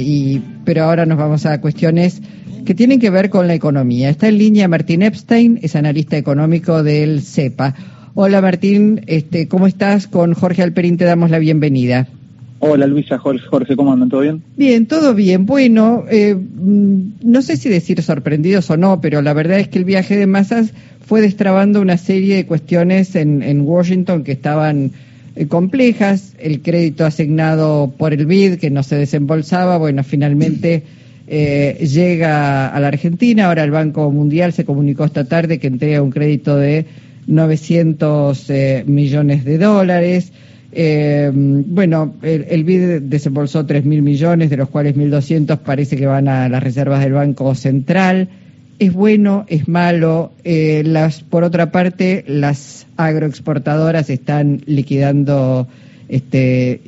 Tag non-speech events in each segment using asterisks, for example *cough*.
Y, pero ahora nos vamos a cuestiones que tienen que ver con la economía. Está en línea Martín Epstein, es analista económico del CEPA. Hola Martín, este, ¿cómo estás? Con Jorge Alperín te damos la bienvenida. Hola Luisa, Jorge, ¿cómo andan? ¿Todo bien? Bien, todo bien. Bueno, eh, mm, no sé si decir sorprendidos o no, pero la verdad es que el viaje de masas fue destrabando una serie de cuestiones en, en Washington que estaban complejas, el crédito asignado por el BID que no se desembolsaba, bueno, finalmente *clears throat* eh, llega a la Argentina, ahora el Banco Mundial se comunicó esta tarde que entrega un crédito de 900 eh, millones de dólares. bueno, el, el BID desembolsó 3.000 millones, de los cuales 1.200 parece que van a las reservas del Banco Central es bueno, es malo. Eh, las, por otra parte, las agroexportadoras están liquidando este,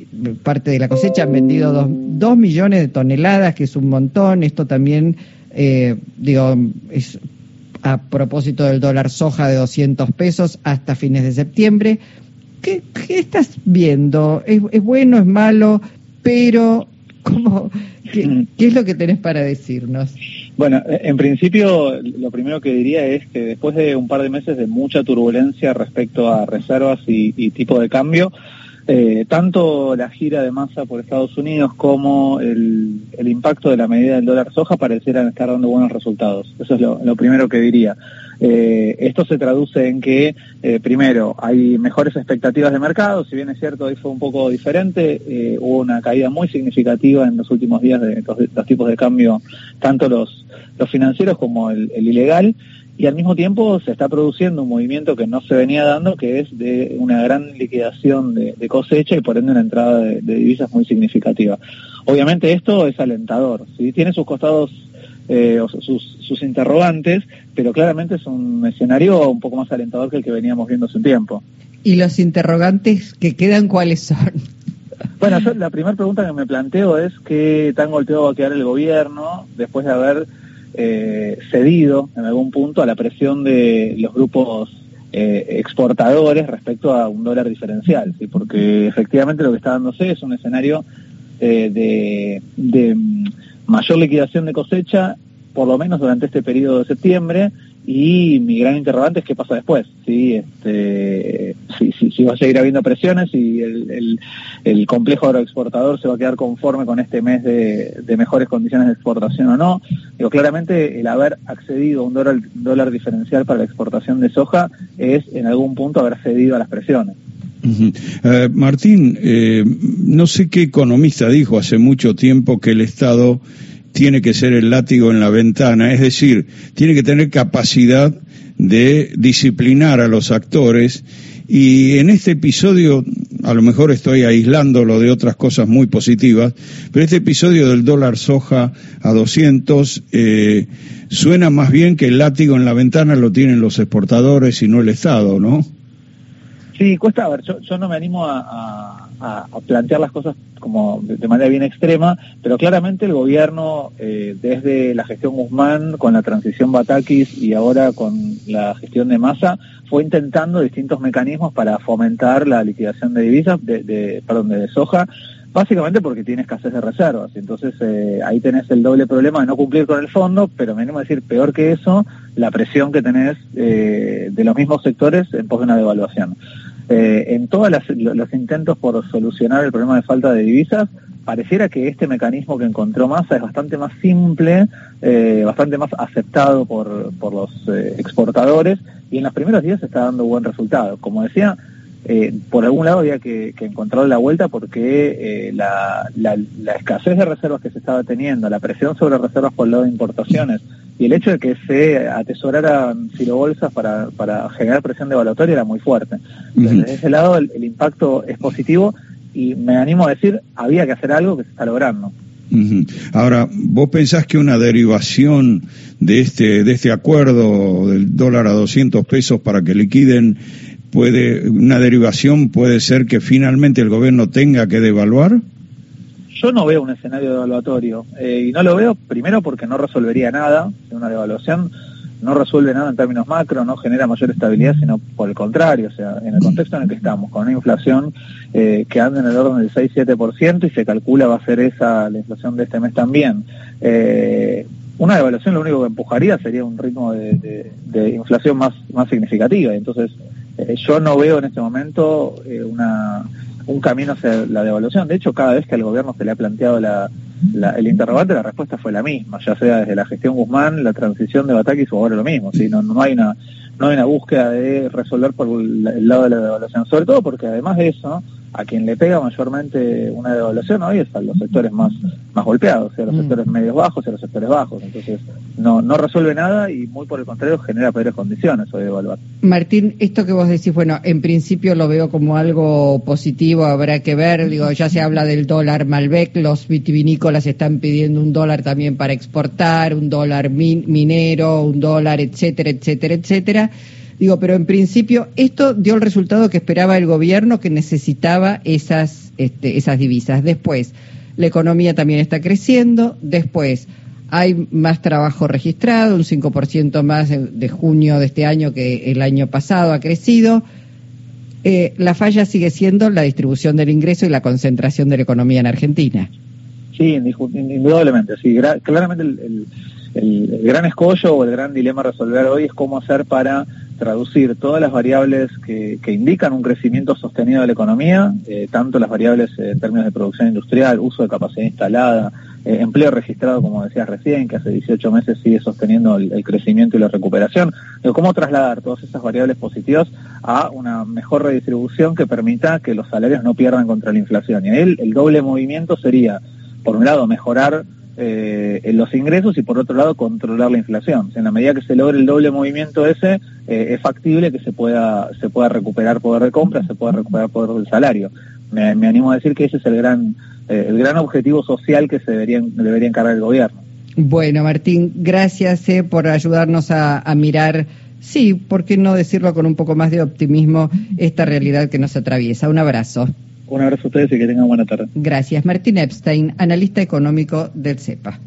parte de la cosecha, han vendido dos, millones de toneladas, que es un montón. Esto también, eh, digo, es a propósito del dólar soja de 200 pesos hasta fines de septiembre. ¿Qué, estás viendo? ¿Es, ¿Es, bueno, es malo? Pero, ¿cómo, qué, ¿qué es lo que tenés para decirnos? Bueno, en principio lo primero que diría es que después de un par de meses de mucha turbulencia respecto a reservas y, tipo de cambio, eh, tanto la gira de masa por Estados Unidos como el, impacto de la medida del dólar soja parecieran estar dando buenos resultados. Eso es lo primero que diría. Eh, esto se traduce en que, eh, primero, hay mejores expectativas de mercado, si bien es cierto, ahí fue un poco diferente, eh, hubo una caída muy significativa en los últimos días de los, tipos de cambio, tanto los, financieros como el, ilegal, y al mismo tiempo se está produciendo un movimiento que no se venía dando, que es de una gran liquidación de, cosecha y por ende una entrada de, divisas muy significativa. Obviamente esto es alentador, ¿sí? tiene sus costados eh, sus, sus, interrogantes, pero claramente es un escenario un poco más alentador que el que veníamos viendo hace un tiempo. ¿Y los interrogantes que quedan cuáles son? *laughs* Bueno, la primera pregunta que me planteo es qué tan golpeado va a quedar el gobierno después de haber eh, cedido en algún punto a la presión de los grupos eh, exportadores respecto a un dólar diferencial, ¿sí? porque efectivamente lo que está dándose es un escenario de, de mayor liquidación de cosecha, por lo menos durante este periodo de septiembre, y mi gran interrogante es qué pasa después. Este, si, si, si va a seguir habiendo presiones y el, complejo agroexportador se va a quedar conforme con este mes de, mejores condiciones de exportación o no. Digo, claramente el haber accedido a un dólar diferencial para la exportación de soja es en algún punto haber cedido a las presiones. Eh, Martín, eh, no sé qué economista dijo hace mucho tiempo que el Estado tiene que ser el látigo en la ventana, es decir, tiene que tener capacidad de disciplinar a los actores y en este episodio, a lo mejor estoy aislándolo de otras cosas muy positivas, pero este episodio del dólar soja a 200 eh, suena más bien que el látigo en la ventana lo tienen los exportadores y no el Estado, ¿no? Sí, cuesta, a yo, no me animo a, plantear las cosas como de, manera bien extrema, pero claramente el gobierno, eh, desde la gestión Guzmán, con la transición Batakis y ahora con la gestión de Massa, fue intentando distintos mecanismos para fomentar la liquidación de divisas, de, de perdón, de soja, básicamente porque tiene escasez de reservas. Entonces eh, ahí tenés el doble problema de no cumplir con el fondo, pero me animo a decir, peor que eso, la presión que tenés eh, de los mismos sectores en pos de una devaluación. Eh, en todos los intentos por solucionar el problema de falta de divisas, pareciera que este mecanismo que encontró Massa es bastante más simple, eh, bastante más aceptado por, por los eh, exportadores y en los primeros días está dando buen resultado. Como decía, por algún lado había que, encontrar la vuelta porque la, la, escasez de reservas que se estaba teniendo, la presión sobre reservas por el lado de importaciones, y el hecho de que se atesoraran filobolsas para, para generar presión devaluatoria era muy fuerte. Desde ese lado el, impacto es positivo y me animo a decir, había que hacer algo que se está logrando. Ahora, ¿vos pensás que una derivación de este, de este acuerdo del dólar a 200 pesos para que liquiden, puede, una derivación puede ser que finalmente el gobierno tenga que devaluar? Yo no veo un escenario devaluatorio eh, y no lo veo primero porque no resolvería nada una devaluación. no resuelve nada en términos macro, no genera mayor estabilidad, sino por el contrario, o sea, en el contexto en el que estamos, con una inflación eh, que anda en el orden del 6-7% y se calcula va a ser esa la inflación de este mes también. Eh, una devaluación lo único que empujaría sería un ritmo de, inflación más, más significativa. Entonces, yo no veo en este momento una, un camino hacia la devaluación. De hecho, cada vez que al gobierno se le ha planteado la, el interrogante, la respuesta fue la misma, ya sea desde la gestión Guzmán, la transición de Batakis o ahora lo mismo. ¿sí? No, no, hay una, no hay una búsqueda de resolver por el lado de la devaluación, sobre todo porque además de eso, a quien le pega mayormente una devaluación hoy es a los sectores más, más golpeados, a los mm. sectores medios bajos y a los sectores bajos. Entonces, no, no resuelve nada y muy por el contrario genera peores condiciones hoy de evaluar. Martín, esto que vos decís, bueno, en principio lo veo como algo positivo, habrá que ver, digo, ya se habla del dólar Malbec, los vitivinícolas están pidiendo un dólar también para exportar, un dólar minero, un dólar, etcétera, etcétera, etcétera. Digo, pero en principio esto dio el resultado que esperaba el gobierno que necesitaba esas, este, esas divisas. Después, la economía también está creciendo. Después, hay más trabajo registrado, un 5% más de junio de este año que el año pasado ha crecido. Eh, la falla sigue siendo la distribución del ingreso y la concentración de la economía en Argentina. Sí, indudablemente, sí. claramente el, el, gran escollo o el gran dilema a resolver hoy es cómo hacer para traducir todas las variables que, indican un crecimiento sostenido de la economía, eh, tanto las variables en términos de producción industrial, uso de capacidad instalada, eh, empleo registrado, como decías recién, que hace 18 meses sigue sosteniendo el, crecimiento y la recuperación. cómo trasladar todas esas variables positivas a una mejor redistribución que permita que los salarios no pierdan contra la inflación. Y ahí el doble movimiento sería, por un lado, mejorar eh, los ingresos y por otro lado controlar la inflación. en la medida que se logre el doble movimiento ese, eh, es factible que se pueda, se pueda recuperar poder de compra, se pueda recuperar poder del salario. Me, animo a decir que ese es el gran, eh, el gran objetivo social que se debería, debería encargar el gobierno. Bueno, Martín, gracias por ayudarnos a, a mirar sí, ¿por qué no decirlo con un poco más de optimismo, esta realidad que nos atraviesa? Un abrazo. Un abrazo a ustedes y que tengan buena tarde. Gracias. Martín Epstein, analista económico del CEPA.